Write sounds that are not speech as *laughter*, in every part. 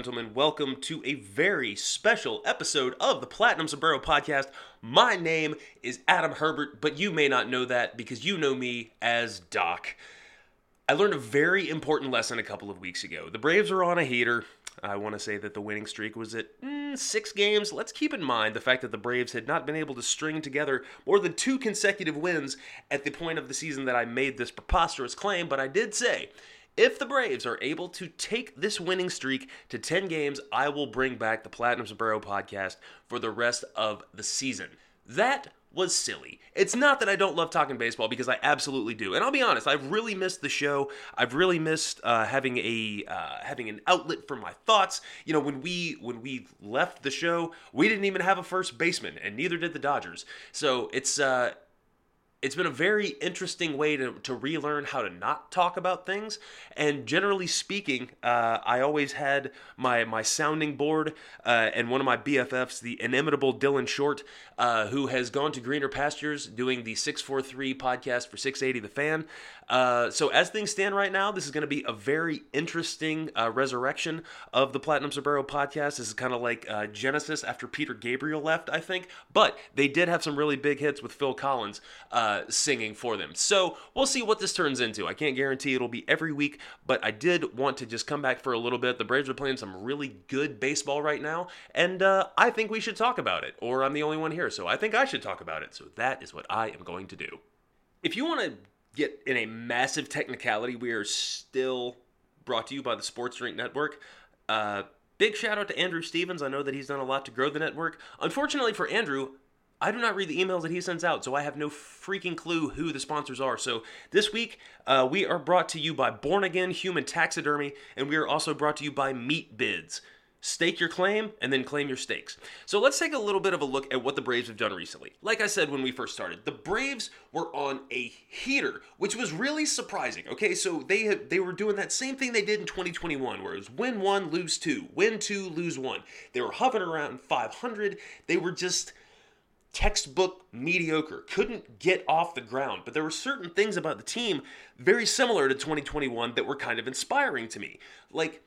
gentlemen, welcome to a very special episode of the Platinum Sombrero Podcast. My name is Adam Herbert, but you may not know that because you know me as Doc. I learned a very important lesson a couple of weeks ago. The Braves are on a heater. I want to say that the winning streak was at mm, six games. Let's keep in mind the fact that the Braves had not been able to string together more than two consecutive wins at the point of the season that I made this preposterous claim, but I did say if the Braves are able to take this winning streak to 10 games, I will bring back the Platinum Sombrero podcast for the rest of the season. That was silly. It's not that I don't love talking baseball because I absolutely do. And I'll be honest, I've really missed the show. I've really missed uh, having a uh, having an outlet for my thoughts. You know, when we when we left the show, we didn't even have a first baseman, and neither did the Dodgers. So it's uh, it's been a very interesting way to, to relearn how to not talk about things. And generally speaking, uh, I always had my, my sounding board uh, and one of my BFFs, the inimitable Dylan Short, uh, who has gone to greener pastures doing the 643 podcast for 680 The Fan. Uh, so as things stand right now, this is going to be a very interesting uh, resurrection of the Platinum Sombrero podcast. This is kind of like uh, Genesis after Peter Gabriel left, I think. But they did have some really big hits with Phil Collins uh, singing for them. So we'll see what this turns into. I can't guarantee it'll be every week, but I did want to just come back for a little bit. The Braves are playing some really good baseball right now, and uh, I think we should talk about it. Or I'm the only one here, so I think I should talk about it. So that is what I am going to do. If you want to get in a massive technicality, we are still brought to you by the Sports Drink Network. Uh, big shout out to Andrew Stevens. I know that he's done a lot to grow the network. Unfortunately for Andrew, I do not read the emails that he sends out, so I have no freaking clue who the sponsors are. So this week, uh, we are brought to you by Born Again Human Taxidermy, and we are also brought to you by Meat Bids. Stake your claim and then claim your stakes. So let's take a little bit of a look at what the Braves have done recently. Like I said when we first started, the Braves were on a heater, which was really surprising. Okay, so they had, they were doing that same thing they did in 2021, where it was win one, lose two, win two, lose one. They were hovering around 500. They were just textbook mediocre, couldn't get off the ground. But there were certain things about the team very similar to 2021 that were kind of inspiring to me. Like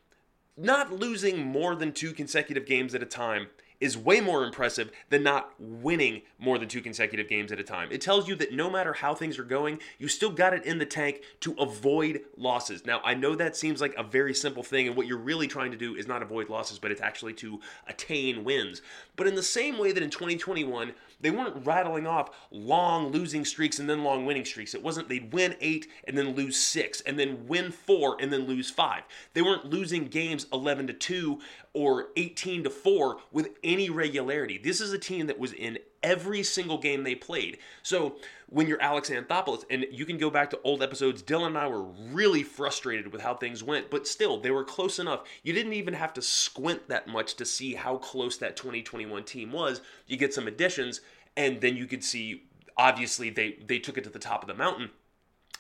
not losing more than two consecutive games at a time is way more impressive than not winning more than two consecutive games at a time. It tells you that no matter how things are going, you still got it in the tank to avoid losses. Now, I know that seems like a very simple thing, and what you're really trying to do is not avoid losses, but it's actually to attain wins. But in the same way that in 2021, they weren't rattling off long losing streaks and then long winning streaks. It wasn't they'd win eight and then lose six and then win four and then lose five. They weren't losing games 11 to 2 or 18 to 4 with any regularity. This is a team that was in every single game they played. So when you're Alex Anthopoulos, and you can go back to old episodes, Dylan and I were really frustrated with how things went, but still, they were close enough. You didn't even have to squint that much to see how close that 2021 team was. You get some additions, and then you could see, obviously, they, they took it to the top of the mountain.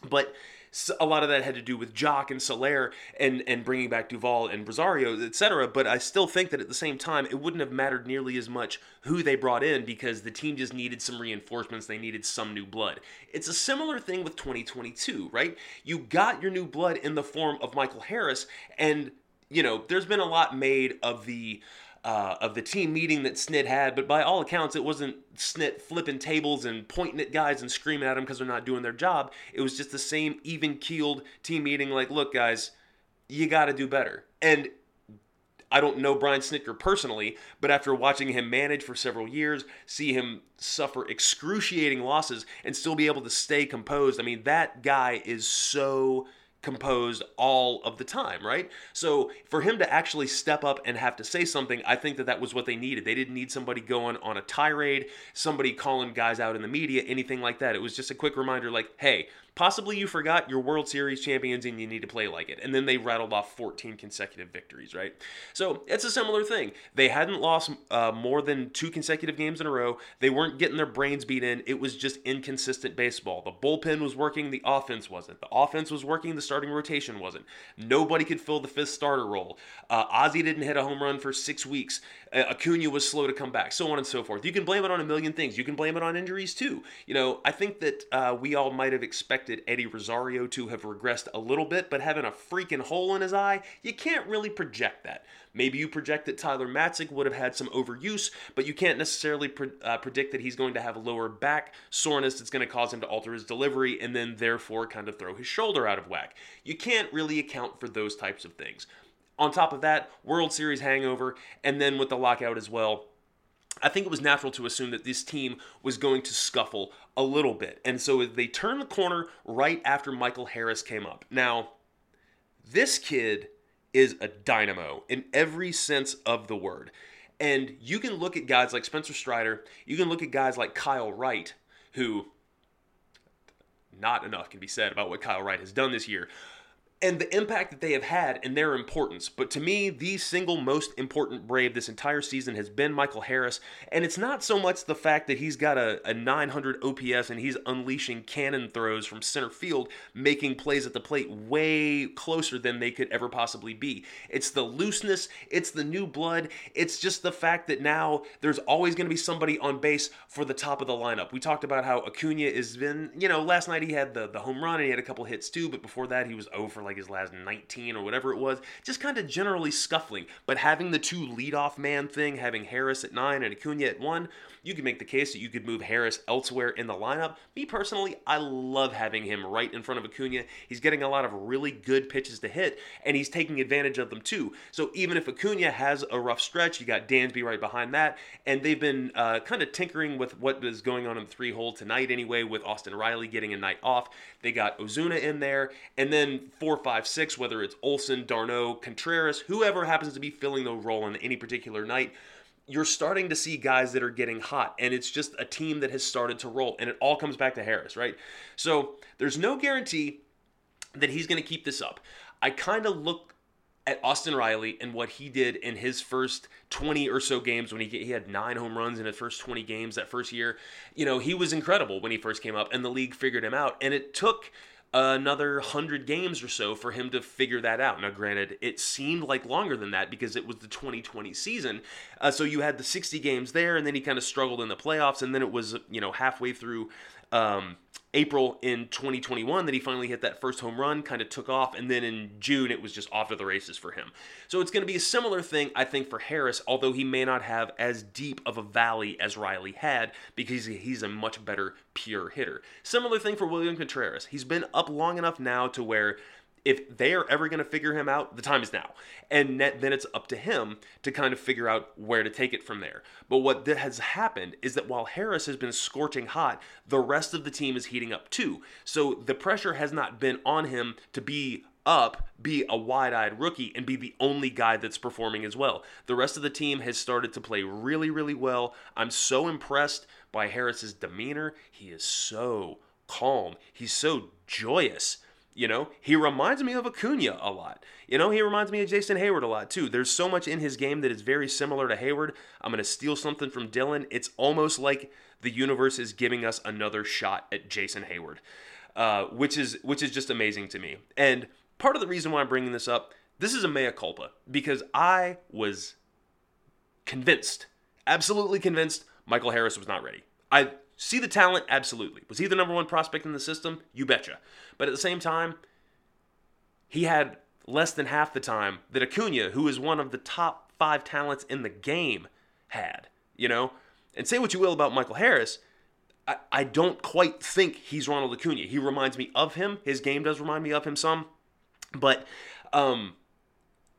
But a lot of that had to do with Joc and Soler and and bringing back Duvall and Rosario, etc. But I still think that at the same time, it wouldn't have mattered nearly as much who they brought in because the team just needed some reinforcements. They needed some new blood. It's a similar thing with 2022, right? You got your new blood in the form of Michael Harris, and you know, there's been a lot made of the uh, of the team meeting that Snit had, but by all accounts, it wasn't Snit flipping tables and pointing at guys and screaming at them because they're not doing their job. It was just the same even keeled team meeting, like, look, guys, you got to do better. And I don't know Brian Snitker personally, but after watching him manage for several years, see him suffer excruciating losses and still be able to stay composed, I mean, that guy is so composed all of the time, right? So for him to actually step up and have to say something, I think that that was what they needed. They didn't need somebody going on a tirade, somebody calling guys out in the media, anything like that. It was just a quick reminder like, hey, possibly you forgot you're World Series champions and you need to play like it. And then they rattled off 14 consecutive victories, right? So it's a similar thing. They hadn't lost uh, more than two consecutive games in a row. They weren't getting their brains beat in. It was just inconsistent baseball. The bullpen was working, the offense wasn't. The offense was working, the starting rotation wasn't. Nobody could fill the fifth starter role. Uh, Ozzy didn't hit a home run for six weeks. Uh, Acuna was slow to come back, so on and so forth. You can blame it on a million things. You can blame it on injuries too. You know, I think that uh, we all might have expected Eddie Rosario to have regressed a little bit, but having a freaking hole in his eye, you can't really project that. Maybe you project that Tyler Matzek would have had some overuse, but you can't necessarily pre- uh, predict that he's going to have a lower back soreness that's going to cause him to alter his delivery and then therefore kind of throw his shoulder out of whack. You can't really account for those types of things. On top of that, World Series hangover, and then with the lockout as well, I think it was natural to assume that this team was going to scuffle a little bit. And so they turned the corner right after Michael Harris came up. Now, this kid is a dynamo in every sense of the word. And you can look at guys like Spencer Strider, you can look at guys like Kyle Wright, who not enough can be said about what Kyle Wright has done this year and the impact that they have had and their importance. But to me, the single most important Brave this entire season has been Michael Harris. And it's not so much the fact that he's got a, a 900 OPS and he's unleashing cannon throws from center field, making plays at the plate way closer than they could ever possibly be. It's the looseness, it's the new blood, it's just the fact that now there's always going to be somebody on base for the top of the lineup. We talked about how Acuna has been, you know, last night he had the, the home run and he had a couple hits too, but before that he was oh over like his last 19 or whatever it was, just kind of generally scuffling. But having the two leadoff man thing, having Harris at nine and Acuna at one, you could make the case that you could move Harris elsewhere in the lineup. Me personally, I love having him right in front of Acuna. He's getting a lot of really good pitches to hit, and he's taking advantage of them too. So even if Acuna has a rough stretch, you got Dansby right behind that, and they've been uh, kind of tinkering with what is going on in the three hole tonight anyway, with Austin Riley getting a night off. They got Ozuna in there, and then four, five, six, whether it's Olson, d'Arnaud, Contreras, whoever happens to be filling the role on any particular night you're starting to see guys that are getting hot, and it's just a team that has started to roll, and it all comes back to Harris, right? So there's no guarantee that he's going to keep this up. I kind of look at Austin Riley and what he did in his first 20 or so games when he, he had nine home runs in his first 20 games that first year. You know, he was incredible when he first came up, and the league figured him out, and it took another 100 games or so for him to figure that out. Now, granted, it seemed like longer than that because it was the 2020 season. Uh, so you had the 60 games there, and then he kind of struggled in the playoffs, and then it was, you know, halfway through. Um, April in 2021 that he finally hit that first home run, kind of took off, and then in June it was just off to the races for him. So it's going to be a similar thing, I think, for Harris, although he may not have as deep of a valley as Riley had because he's a much better pure hitter. Similar thing for William Contreras. He's been up long enough now to where if they are ever going to figure him out, the time is now. And then it's up to him to kind of figure out where to take it from there. But what has happened is that while Harris has been scorching hot, the rest of the team is heating up too. So the pressure has not been on him to be up, be a wide eyed rookie, and be the only guy that's performing as well. The rest of the team has started to play really, really well. I'm so impressed by Harris's demeanor. He is so calm, he's so joyous. You know, he reminds me of Acuna a lot. You know, he reminds me of Jason Heyward a lot too. There's so much in his game that is very similar to Heyward. I'm going to steal something from Dylan. It's almost like the universe is giving us another shot at Jason Heyward, uh, which is which is just amazing to me. And part of the reason why I'm bringing this up, this is a mea culpa because I was convinced, absolutely convinced, Michael Harris was not ready. I See the talent? Absolutely. Was he the number one prospect in the system? You betcha. But at the same time, he had less than half the time that Acuna, who is one of the top five talents in the game, had. You know? And say what you will about Michael Harris, I, I don't quite think he's Ronald Acuna. He reminds me of him. His game does remind me of him some. But um,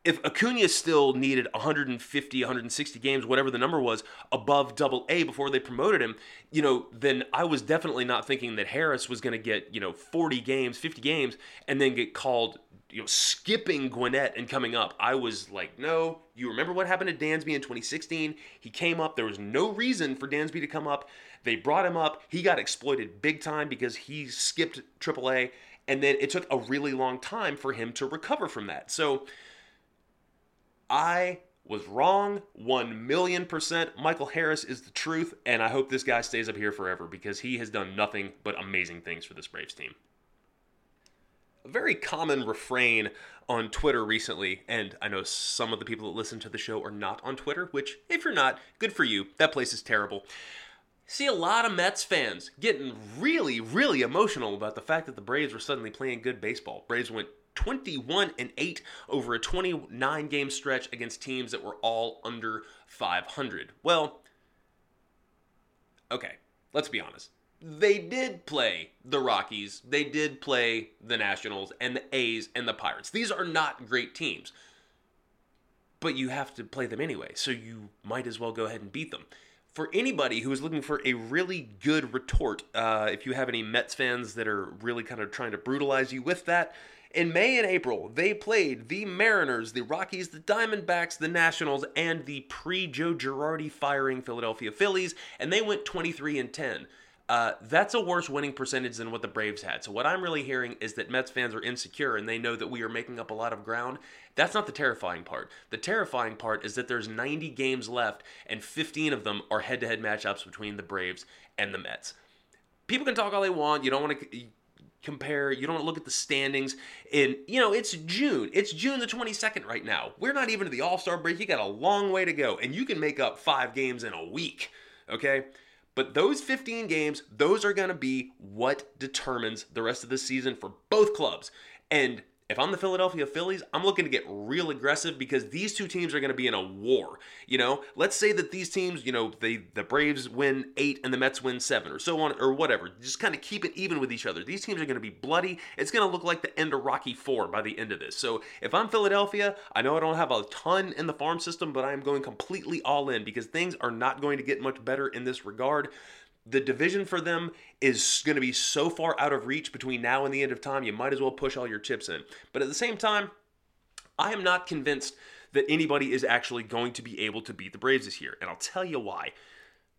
if Acuna still needed 150, 160 games, whatever the number was, above double A before they promoted him, you know, then I was definitely not thinking that Harris was going to get, you know, 40 games, 50 games, and then get called, you know, skipping Gwinnett and coming up. I was like, no, you remember what happened to Dansby in 2016? He came up. There was no reason for Dansby to come up. They brought him up. He got exploited big time because he skipped AAA, and then it took a really long time for him to recover from that. So, I was wrong 1 million percent. Michael Harris is the truth, and I hope this guy stays up here forever because he has done nothing but amazing things for this Braves team. A very common refrain on Twitter recently, and I know some of the people that listen to the show are not on Twitter, which, if you're not, good for you. That place is terrible. See a lot of Mets fans getting really, really emotional about the fact that the Braves were suddenly playing good baseball. Braves went 21 and 8 over a 29 game stretch against teams that were all under 500. Well, okay, let's be honest. They did play the Rockies, they did play the Nationals and the A's and the Pirates. These are not great teams. But you have to play them anyway, so you might as well go ahead and beat them for anybody who is looking for a really good retort, uh, if you have any Mets fans that are really kind of trying to brutalize you with that, in May and April, they played the Mariners, the Rockies, the Diamondbacks, the Nationals, and the pre Joe Girardi firing Philadelphia Phillies, and they went 23 and 10. Uh, that's a worse winning percentage than what the Braves had. So what I'm really hearing is that Mets fans are insecure and they know that we are making up a lot of ground. That's not the terrifying part. The terrifying part is that there's 90 games left and 15 of them are head-to-head matchups between the Braves and the Mets. People can talk all they want. You don't want to compare. You don't look at the standings. In you know, it's June. It's June the 22nd right now. We're not even to the All-Star break. You got a long way to go, and you can make up five games in a week. Okay. But those 15 games, those are going to be what determines the rest of the season for both clubs. And if I'm the Philadelphia Phillies, I'm looking to get real aggressive because these two teams are going to be in a war. You know, let's say that these teams, you know, they the Braves win eight and the Mets win seven, or so on, or whatever. Just kind of keep it even with each other. These teams are going to be bloody. It's going to look like the end of Rocky Four by the end of this. So if I'm Philadelphia, I know I don't have a ton in the farm system, but I am going completely all in because things are not going to get much better in this regard the division for them is going to be so far out of reach between now and the end of time, you might as well push all your chips in. But at the same time, I am not convinced that anybody is actually going to be able to beat the Braves this year, and I'll tell you why.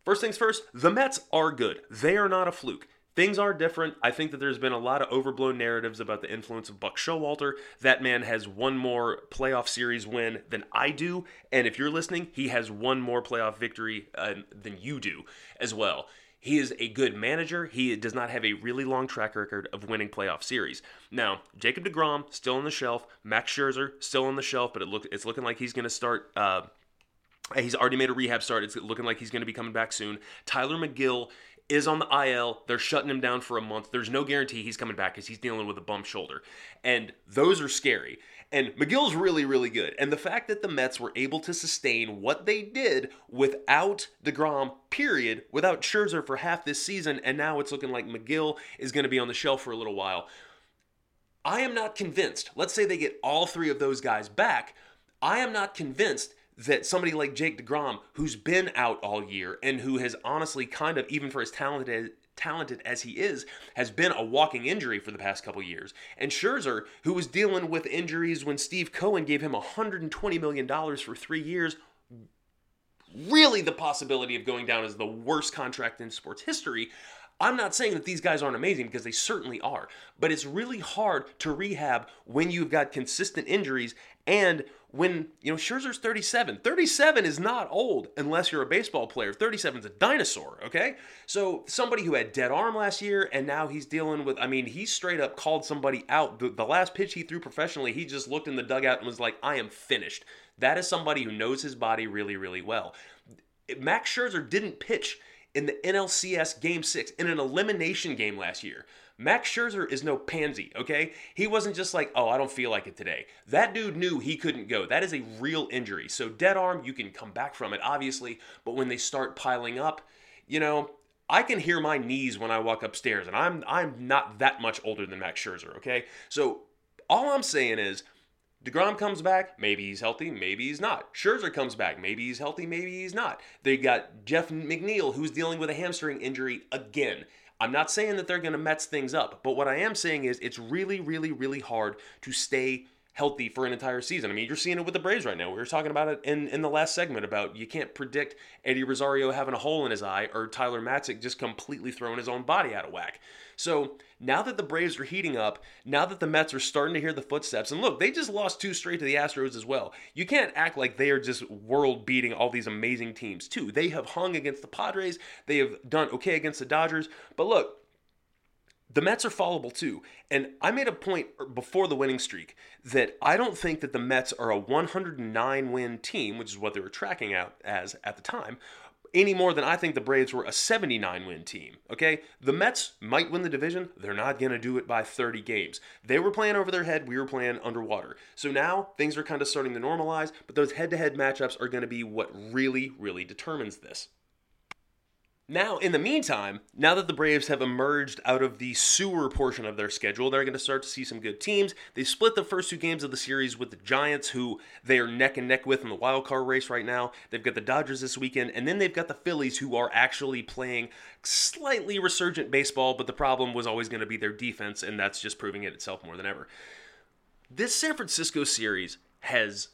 First things first, the Mets are good. They are not a fluke. Things are different. I think that there's been a lot of overblown narratives about the influence of Buck Showalter. That man has one more playoff series win than I do, and if you're listening, he has one more playoff victory uh, than you do as well. He is a good manager. He does not have a really long track record of winning playoff series. Now, Jacob DeGrom still on the shelf. Max Scherzer still on the shelf, but it look it's looking like he's going to start. Uh, he's already made a rehab start. It's looking like he's going to be coming back soon. Tylor Megill is on the IL. They're shutting him down for a month. There's no guarantee he's coming back because he's dealing with a bum shoulder. And those are scary. And Megill's really, really good. And the fact that the Mets were able to sustain what they did without DeGrom, period, without Scherzer for half this season, and now it's looking like McGill is going to be on the shelf for a little while. I am not convinced. Let's say they get all three of those guys back. I am not convinced that somebody like Jake DeGrom, who's been out all year and who has honestly kind of, even for as talented talented as he is, has been a walking injury for the past couple years. And Scherzer, who was dealing with injuries when Steve Cohen gave him $120 million for three years, really the possibility of going down as the worst contract in sports history. I'm not saying that these guys aren't amazing because they certainly are, but it's really hard to rehab when you've got consistent injuries and when, you know, Scherzer's 37. 37 is not old unless you're a baseball player. 37 is a dinosaur, okay? So somebody who had dead arm last year and now he's dealing with, I mean, he straight up called somebody out. The, the last pitch he threw professionally, he just looked in the dugout and was like, I am finished. That is somebody who knows his body really, really well. Max Scherzer didn't pitch in the NLCS Game 6 in an elimination game last year. Max Scherzer is no pansy, okay? He wasn't just like, oh, I don't feel like it today. That dude knew he couldn't go. That is a real injury. So, dead arm, you can come back from it, obviously, but when they start piling up, you know, I can hear my knees when I walk upstairs, and I'm I'm not that much older than Max Scherzer, okay? So all I'm saying is DeGrom comes back, maybe he's healthy, maybe he's not. Scherzer comes back, maybe he's healthy, maybe he's not. They got Jeff McNeil, who's dealing with a hamstring injury again. I'm not saying that they're going to Mets things up, but what I am saying is it's really, really, really hard to stay healthy for an entire season. I mean, you're seeing it with the Braves right now. We were talking about it in, in the last segment about you can't predict Eddie Rosario having a hole in his eye or Tyler Matzek just completely throwing his own body out of whack. So now that the Braves are heating up, now that the Mets are starting to hear the footsteps, and look, they just lost two straight to the Astros as well. You can't act like they are just world beating all these amazing teams, too. They have hung against the Padres, they have done okay against the Dodgers, but look, the Mets are followable too. And I made a point before the winning streak that I don't think that the Mets are a 109 win team, which is what they were tracking out as at the time, any more than I think the Braves were a 79 win team. Okay? The Mets might win the division. They're not going to do it by 30 games. They were playing over their head. We were playing underwater. So now things are kind of starting to normalize, but those head to head matchups are going to be what really, really determines this. Now, in the meantime, now that the Braves have emerged out of the sewer portion of their schedule, they're going to start to see some good teams. They split the first two games of the series with the Giants, who they are neck and neck with in the wild card race right now. They've got the Dodgers this weekend, and then they've got the Phillies, who are actually playing slightly resurgent baseball, but the problem was always going to be their defense, and that's just proving it itself more than ever. This San Francisco series has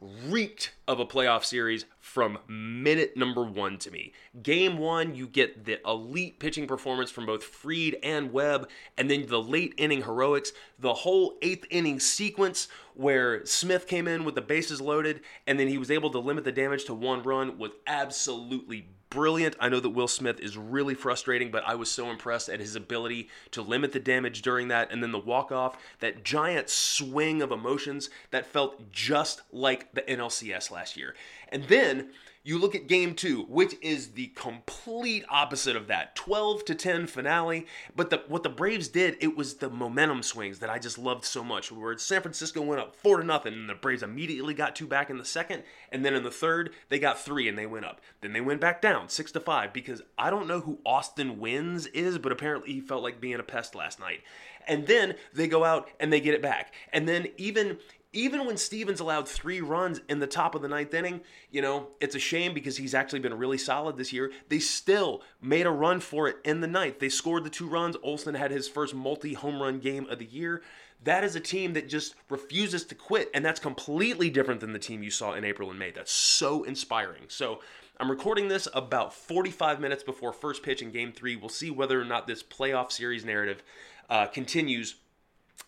reeked of a playoff series from minute number one to me. Game one, you get the elite pitching performance from both Fried and Webb, and then the late inning heroics, the whole eighth inning sequence where Smith came in with the bases loaded, and then he was able to limit the damage to one run was absolutely brilliant. I know that Will Smith is really frustrating, but I was so impressed at his ability to limit the damage during that. And then the walk off, that giant swing of emotions that felt just like the NLCS last year. And then you look at game two, which is the complete opposite of that 12 to 10 finale. But the, what the Braves did, it was the momentum swings that I just loved so much. Where San Francisco went up four to nothing, and the Braves immediately got two back in the second. And then in the third, they got three and they went up. Then they went back down six to five because I don't know who Austin Wynns is, but apparently he felt like being a pest last night. And then they go out and they get it back. And then even even when Stephens allowed three runs in the top of the ninth inning, you know, it's a shame because he's actually been really solid this year. They still made a run for it in the ninth. They scored the two runs. Olson had his first multi home run game of the year. That is a team that just refuses to quit, and that's completely different than the team you saw in April and May. That's so inspiring. So, I'm recording this about 45 minutes before first pitch in game three. We'll see whether or not this playoff series narrative uh, continues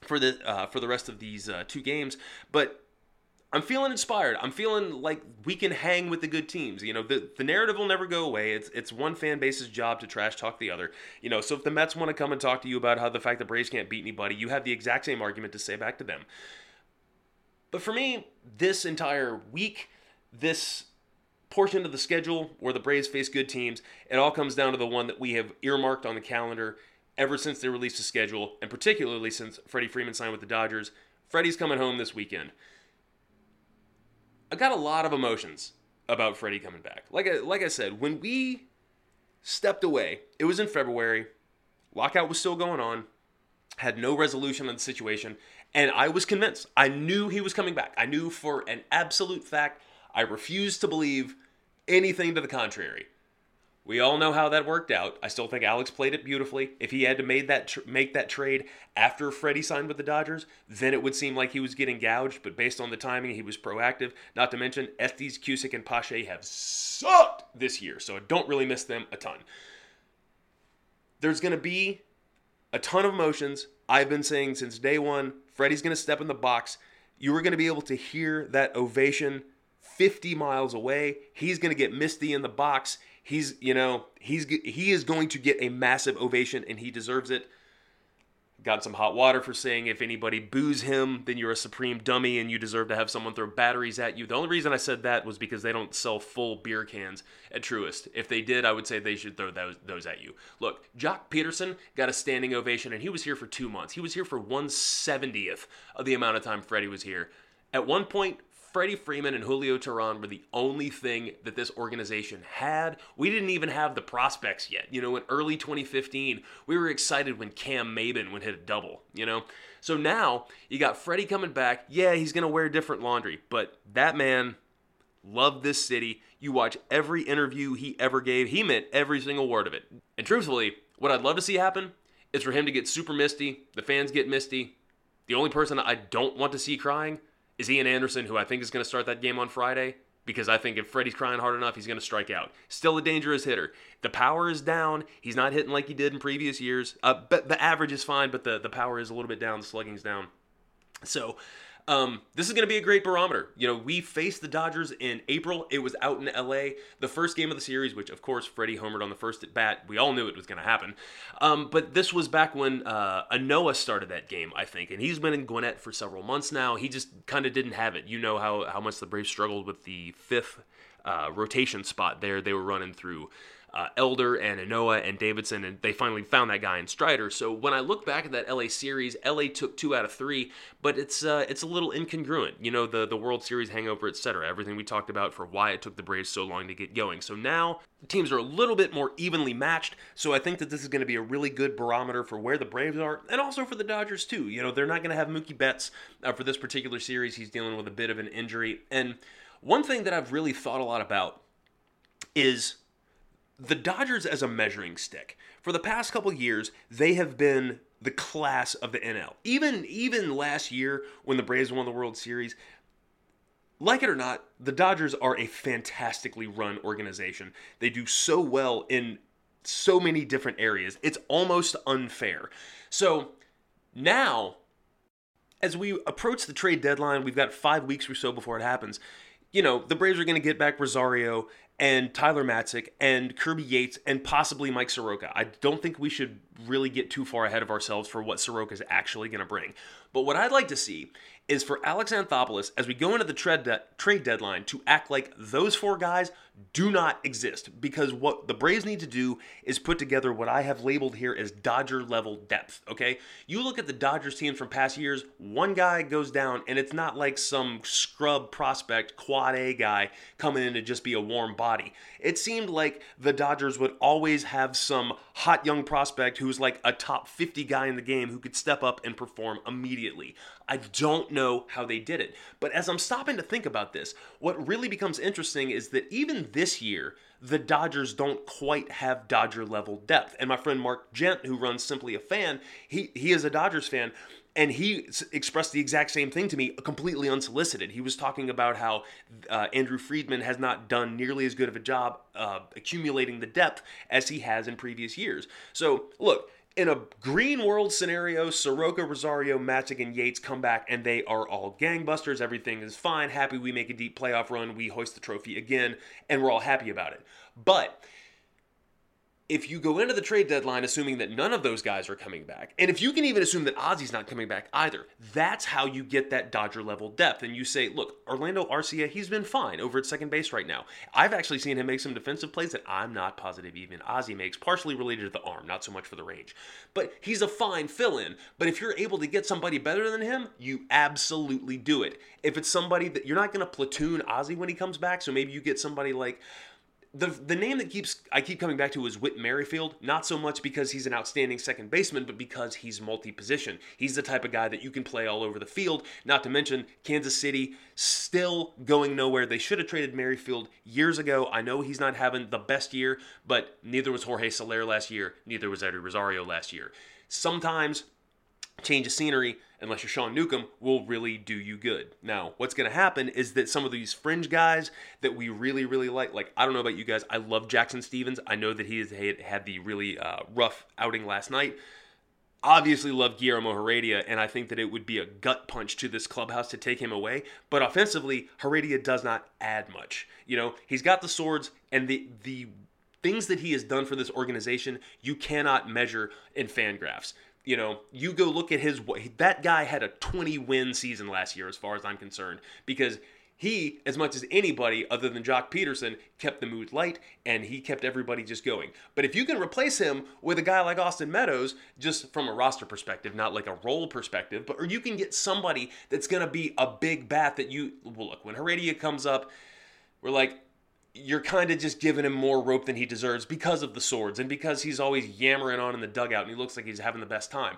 for the uh, for the rest of these uh, two games. But I'm feeling inspired. I'm feeling like we can hang with the good teams. You know, the, the narrative will never go away. It's it's one fan base's job to trash talk the other. You know, so if the Mets want to come and talk to you about how the fact that Braves can't beat anybody, you have the exact same argument to say back to them. But for me, this entire week, this portion of the schedule where the Braves face good teams, it all comes down to the one that we have earmarked on the calendar ever since they released the schedule, and particularly since Freddie Freeman signed with the Dodgers. Freddie's coming home this weekend. I got a lot of emotions about Freddie coming back. Like I, like I said, when we stepped away, it was in February. Lockout was still going on. Had no resolution on the situation, and I was convinced. I knew he was coming back. I knew for an absolute fact. I refused to believe anything to the contrary. We all know how that worked out. I still think Alex played it beautifully. If he had to made that tr- make that trade after Freddie signed with the Dodgers, then it would seem like he was getting gouged. But based on the timing, he was proactive. Not to mention, Estes, Cusick, and Pache have sucked this year, so I don't really miss them a ton. There's going to be a ton of emotions. I've been saying since day one, Freddie's going to step in the box. You are going to be able to hear that ovation 50 miles away. He's going to get misty in the box. He's, you know, he's he is going to get a massive ovation and he deserves it. Got some hot water for saying if anybody boos him, then you're a supreme dummy and you deserve to have someone throw batteries at you. The only reason I said that was because they don't sell full beer cans at Truist. If they did, I would say they should throw those, those at you. Look, Joc Pederson got a standing ovation and he was here for two months. He was here for 170th of the amount of time Freddie was here. At one point, Freddie Freeman and Julio Teheran were the only thing that this organization had. We didn't even have the prospects yet. You know, in early 2015, we were excited when Cam Maybin would hit a double, you know? So now you got Freddie coming back. Yeah, he's going to wear different laundry, but that man loved this city. You watch every interview he ever gave, he meant every single word of it. And truthfully, what I'd love to see happen is for him to get super misty, the fans get misty. The only person I don't want to see crying is Ian Anderson, who I think is going to start that game on Friday. Because I think if Freddie's crying hard enough, he's going to strike out. Still a dangerous hitter. The power is down. He's not hitting like he did in previous years. Uh, but the average is fine, but the, the power is a little bit down. The slugging's down. So um, this is going to be a great barometer. You know, we faced the Dodgers in April. It was out in LA. The first game of the series, which of course Freddie homered on the first at bat. We all knew it was going to happen. Um, but this was back when uh, Ynoa started that game, I think, and he's been in Gwinnett for several months now. He just kind of didn't have it. You know how how much the Braves struggled with the fifth uh, rotation spot there. They were running through uh, Elder and Ynoa and Davidson, and they finally found that guy in Strider. So when I look back at that LA series, LA took two out of three, but it's uh, it's a little incongruent. You know, the the World Series hangover, etc. Everything we talked about for why it took the Braves so long to get going. So now teams are a little bit more evenly matched. So I think that this is going to be a really good barometer for where the Braves are, and also for the Dodgers too. You know, they're not going to have Mookie Betts uh, for this particular series. He's dealing with a bit of an injury, and one thing that I've really thought a lot about is the Dodgers as a measuring stick. For the past couple years, they have been the class of the NL. Even even last year when the Braves won the World Series, like it or not, the Dodgers are a fantastically run organization. They do so well in so many different areas. It's almost unfair. So, now as we approach the trade deadline, we've got 5 weeks or so before it happens. You know, the Braves are going to get back Rosario and Tyler Matzek and Kirby Yates and possibly Mike Soroka. I don't think we should really get too far ahead of ourselves for what Soroka is actually going to bring. But what I'd like to see is for Alex Anthopoulos, as we go into the trade, de- trade deadline, to act like those four guys do not exist. Because what the Braves need to do is put together what I have labeled here as Dodger level depth, okay? You look at the Dodgers teams from past years, one guy goes down, and it's not like some scrub prospect, quad A guy coming in to just be a warm body. It seemed like the Dodgers would always have some hot young prospect who's like a top 50 guy in the game who could step up and perform immediately. I don't know how they did it. But as I'm stopping to think about this, what really becomes interesting is that even this year, the Dodgers don't quite have Dodger level depth. And my friend Mark Gent, who runs Simply a Fan, he, he is a Dodgers fan. And he expressed the exact same thing to me, completely unsolicited. He was talking about how uh, Andrew Friedman has not done nearly as good of a job uh, accumulating the depth as he has in previous years. So, look, in a green world scenario, Soroka, Rosario, Matzek, and Yates come back and they are all gangbusters. Everything is fine. Happy we make a deep playoff run. We hoist the trophy again, and we're all happy about it. But if you go into the trade deadline assuming that none of those guys are coming back, and if you can even assume that Ozzy's not coming back either, that's how you get that Dodger level depth. And you say, look, Orlando Arcia, he's been fine over at second base right now. I've actually seen him make some defensive plays that I'm not positive even Ozzy makes, partially related to the arm, not so much for the range. But he's a fine fill in. But if you're able to get somebody better than him, you absolutely do it. If it's somebody that you're not going to platoon Ozzy when he comes back, so maybe you get somebody like the the name that keeps I keep coming back to is Whit Merrifield. Not so much because he's an outstanding second baseman, but because he's multi-position. He's the type of guy that you can play all over the field. Not to mention Kansas City still going nowhere. They should have traded Merrifield years ago. I know he's not having the best year, but neither was Jorge Soler last year. Neither was Eddie Rosario last year. Sometimes change of scenery, unless you're Sean Newcomb, will really do you good. Now, what's going to happen is that some of these fringe guys that we really, really like, like, I don't know about you guys, I love Jackson Stephens. I know that he has had, the really uh, rough outing last night. Obviously, love Guillermo Heredia, and I think that it would be a gut punch to this clubhouse to take him away. But offensively, Heredia does not add much. You know, he's got the swords and the the things that he has done for this organization. You cannot measure in FanGraphs you know, you go look at his that guy had a 20 win season last year as far as I'm concerned because he, as much as anybody other than Joc Pederson, kept the mood light and he kept everybody just going. But if you can replace him with a guy like Austin Meadows, just from a roster perspective, not like a role perspective, but or you can get somebody that's going to be a big bat that you well, look when Heredia comes up, we're like you're kind of just giving him more rope than he deserves because of the swords and because he's always yammering on in the dugout and he looks like he's having the best time.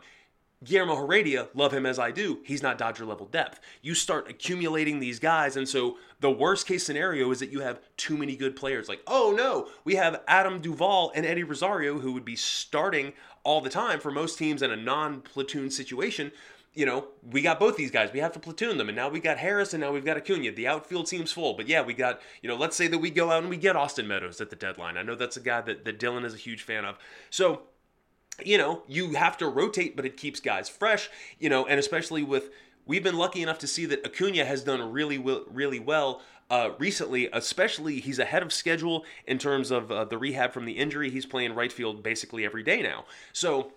Guillermo Heredia, love him as I do, he's not Dodger level depth. You start accumulating these guys, and so the worst case scenario is that you have too many good players. Like, oh no, we have Adam Duvall and Eddie Rosario who would be starting all the time for most teams in a non platoon situation. You know, we got both these guys. We have to platoon them, and now we got Harris, and now we've got Acuna. The outfield seems full, but yeah, we got. You know, let's say that we go out and we get Austin Meadows at the deadline. I know that's a guy that, that Dylan is a huge fan of. So you know, you have to rotate, but it keeps guys fresh, you know, and especially with we've been lucky enough to see that Acuna has done really well, really well uh, recently. Especially, he's ahead of schedule in terms of uh, the rehab from the injury. He's playing right field basically every day now. So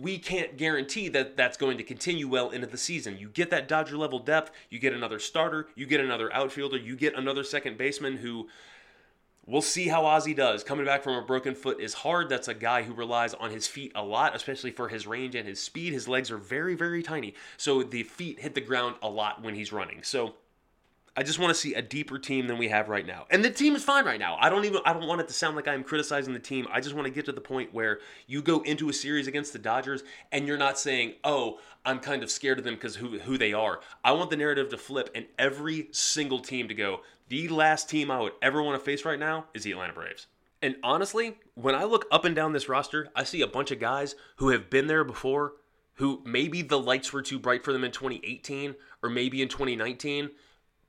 we can't guarantee that that's going to continue well into the season. You get that Dodger level depth, you get another starter, you get another outfielder, you get another second baseman who We'll see how Ozzy does. Coming back from a broken foot is hard. That's a guy who relies on his feet a lot, especially for his range and his speed. His legs are very, very tiny. So the feet hit the ground a lot when he's running. So I just want to see a deeper team than we have right now. And the team is fine right now. I don't even I don't want it to sound like I'm criticizing the team. I just want to get to the point where you go into a series against the Dodgers and you're not saying, "Oh, I'm kind of scared of them because who who they are." I want the narrative to flip and every single team to go, "The last team I would ever want to face right now is the Atlanta Braves." And honestly, when I look up and down this roster, I see a bunch of guys who have been there before, who maybe the lights were too bright for them in 2018 or maybe in 2019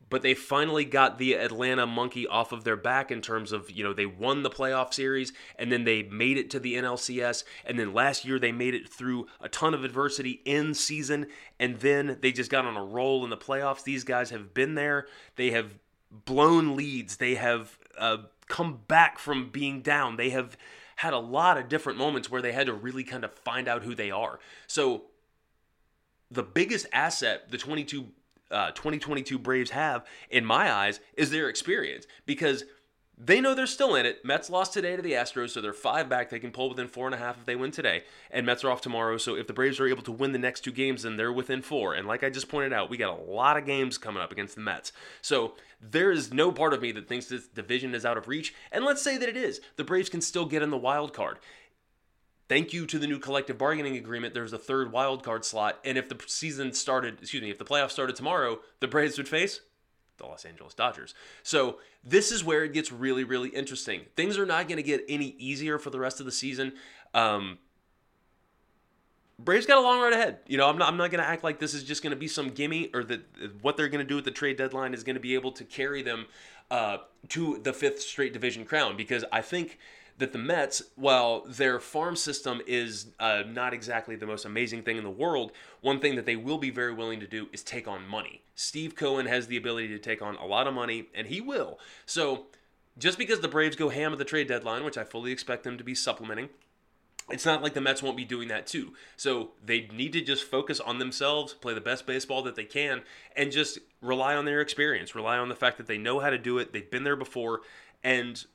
but they finally got the Atlanta monkey off of their back in terms of, you know, they won the playoff series and then they made it to the NLCS. And then last year they made it through a ton of adversity in season. And then they just got on a roll in the playoffs. These guys have been there. They have blown leads. They have uh, come back from being down. They have had a lot of different moments where they had to really kind of find out who they are. So the biggest asset the 22 uh, 2022 Braves have, in my eyes, is their experience because they know they're still in it. Mets lost today to the Astros, so they're five back. They can pull within four and a half if they win today. And Mets are off tomorrow, so if the Braves are able to win the next two games, then they're within four. And like I just pointed out, we got a lot of games coming up against the Mets. So there is no part of me that thinks this division is out of reach. And let's say that it is. The Braves can still get in the wild card. Thank you to the new collective bargaining agreement. There's a third wild card slot, and if the season started, excuse me, if the playoffs started tomorrow, the Braves would face the Los Angeles Dodgers. So this is where it gets really, really interesting. Things are not going to get any easier for the rest of the season. Um, Braves got a long road ahead. You know, I'm not, I'm not going to act like this is just going to be some gimme or that what they're going to do at the trade deadline is going to be able to carry them uh, to the fifth straight division crown because I think that the Mets, while their farm system is uh, not exactly the most amazing thing in the world, one thing that they will be very willing to do is take on money. Steve Cohen has the ability to take on a lot of money, and he will. So, just because the Braves go ham at the trade deadline, which I fully expect them to be supplementing, it's not like the Mets won't be doing that too. So they need to just focus on themselves, play the best baseball that they can, and just rely on their experience, rely on the fact that they know how to do it, they've been there before, and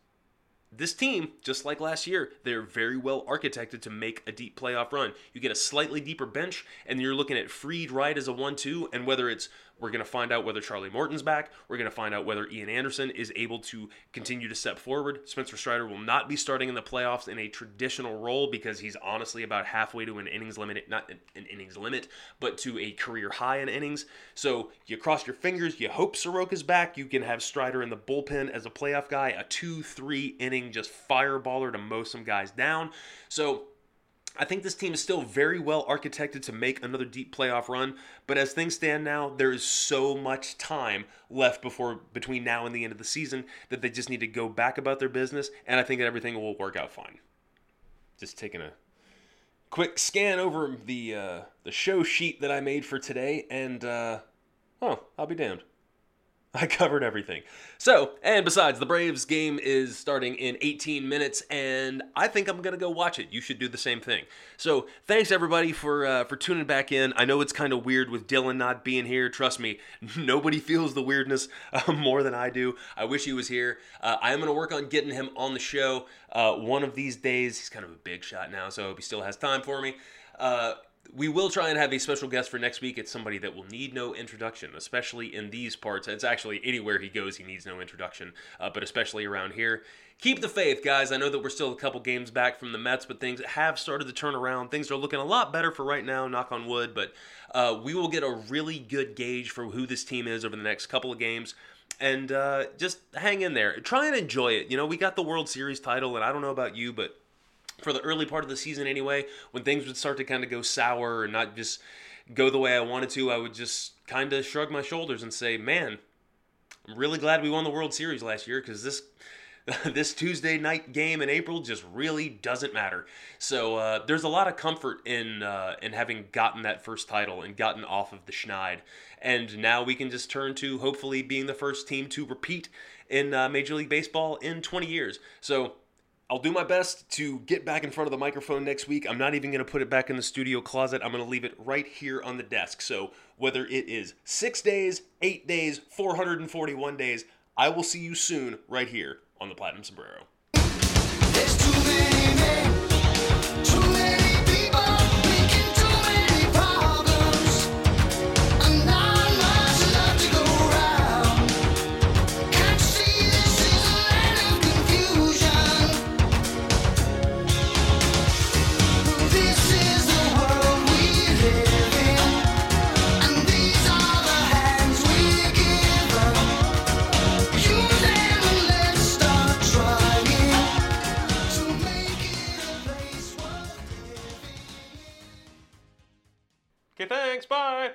this team, just like last year, they're very well architected to make a deep playoff run. You get a slightly deeper bench, and you're looking at Fried Wright as a 1 2, and whether it's we're going to find out whether Charlie Morton's back. We're going to find out whether Ian Anderson is able to continue to step forward. Spencer Strider will not be starting in the playoffs in a traditional role because he's honestly about halfway to an innings limit, not an innings limit, but to a career high in innings. So you cross your fingers, you hope Soroka's back. You can have Strider in the bullpen as a playoff guy, a 2 3 inning just fireballer to mow some guys down. So I think this team is still very well architected to make another deep playoff run, but as things stand now, there is so much time left before between now and the end of the season that they just need to go back about their business, and I think that everything will work out fine. Just taking a quick scan over the uh, the show sheet that I made for today, and uh, oh, I'll be damned. *laughs* I covered everything. So, and besides, the Braves game is starting in 18 minutes, and I think I'm gonna go watch it. You should do the same thing. So, thanks everybody for uh, for tuning back in. I know it's kind of weird with Dylan not being here. Trust me, *laughs* nobody feels the weirdness *laughs* uh, more than I do. I wish he was here. Uh, I am gonna work on getting him on the show uh, one of these days. He's kind of a big shot now, so I hope he still has time for me. We will try and have a special guest for next week. It's somebody that will need no introduction, especially in these parts. It's actually anywhere he goes, he needs no introduction, uh, but especially around here. Keep the faith, guys. I know that we're still a couple games back from the Mets, but things have started to turn around. Things are looking a lot better for right now, knock on wood, but uh, we will get a really good gauge for who this team is over the next couple of games and uh, just hang in there. Try and enjoy it. You know, we got the World Series title, and I don't know about you, but for the early part of the season anyway, when things would start to kind of go sour and not just go the way I wanted to, I would just kind of shrug my shoulders and say, "Man, I'm really glad we won the World Series last year because this." *laughs* this Tuesday night game in April just really doesn't matter. So uh, there's a lot of comfort in uh, in having gotten that first title and gotten off of the schneid, and now we can just turn to hopefully being the first team to repeat in uh, Major League Baseball in 20 years. So I'll do my best to get back in front of the microphone next week. I'm not even going to put it back in the studio closet. I'm going to leave it right here on the desk. So whether it is six days, eight days, 441 days, I will see you soon right here on the Platinum Sombrero. Okay, thanks. Bye.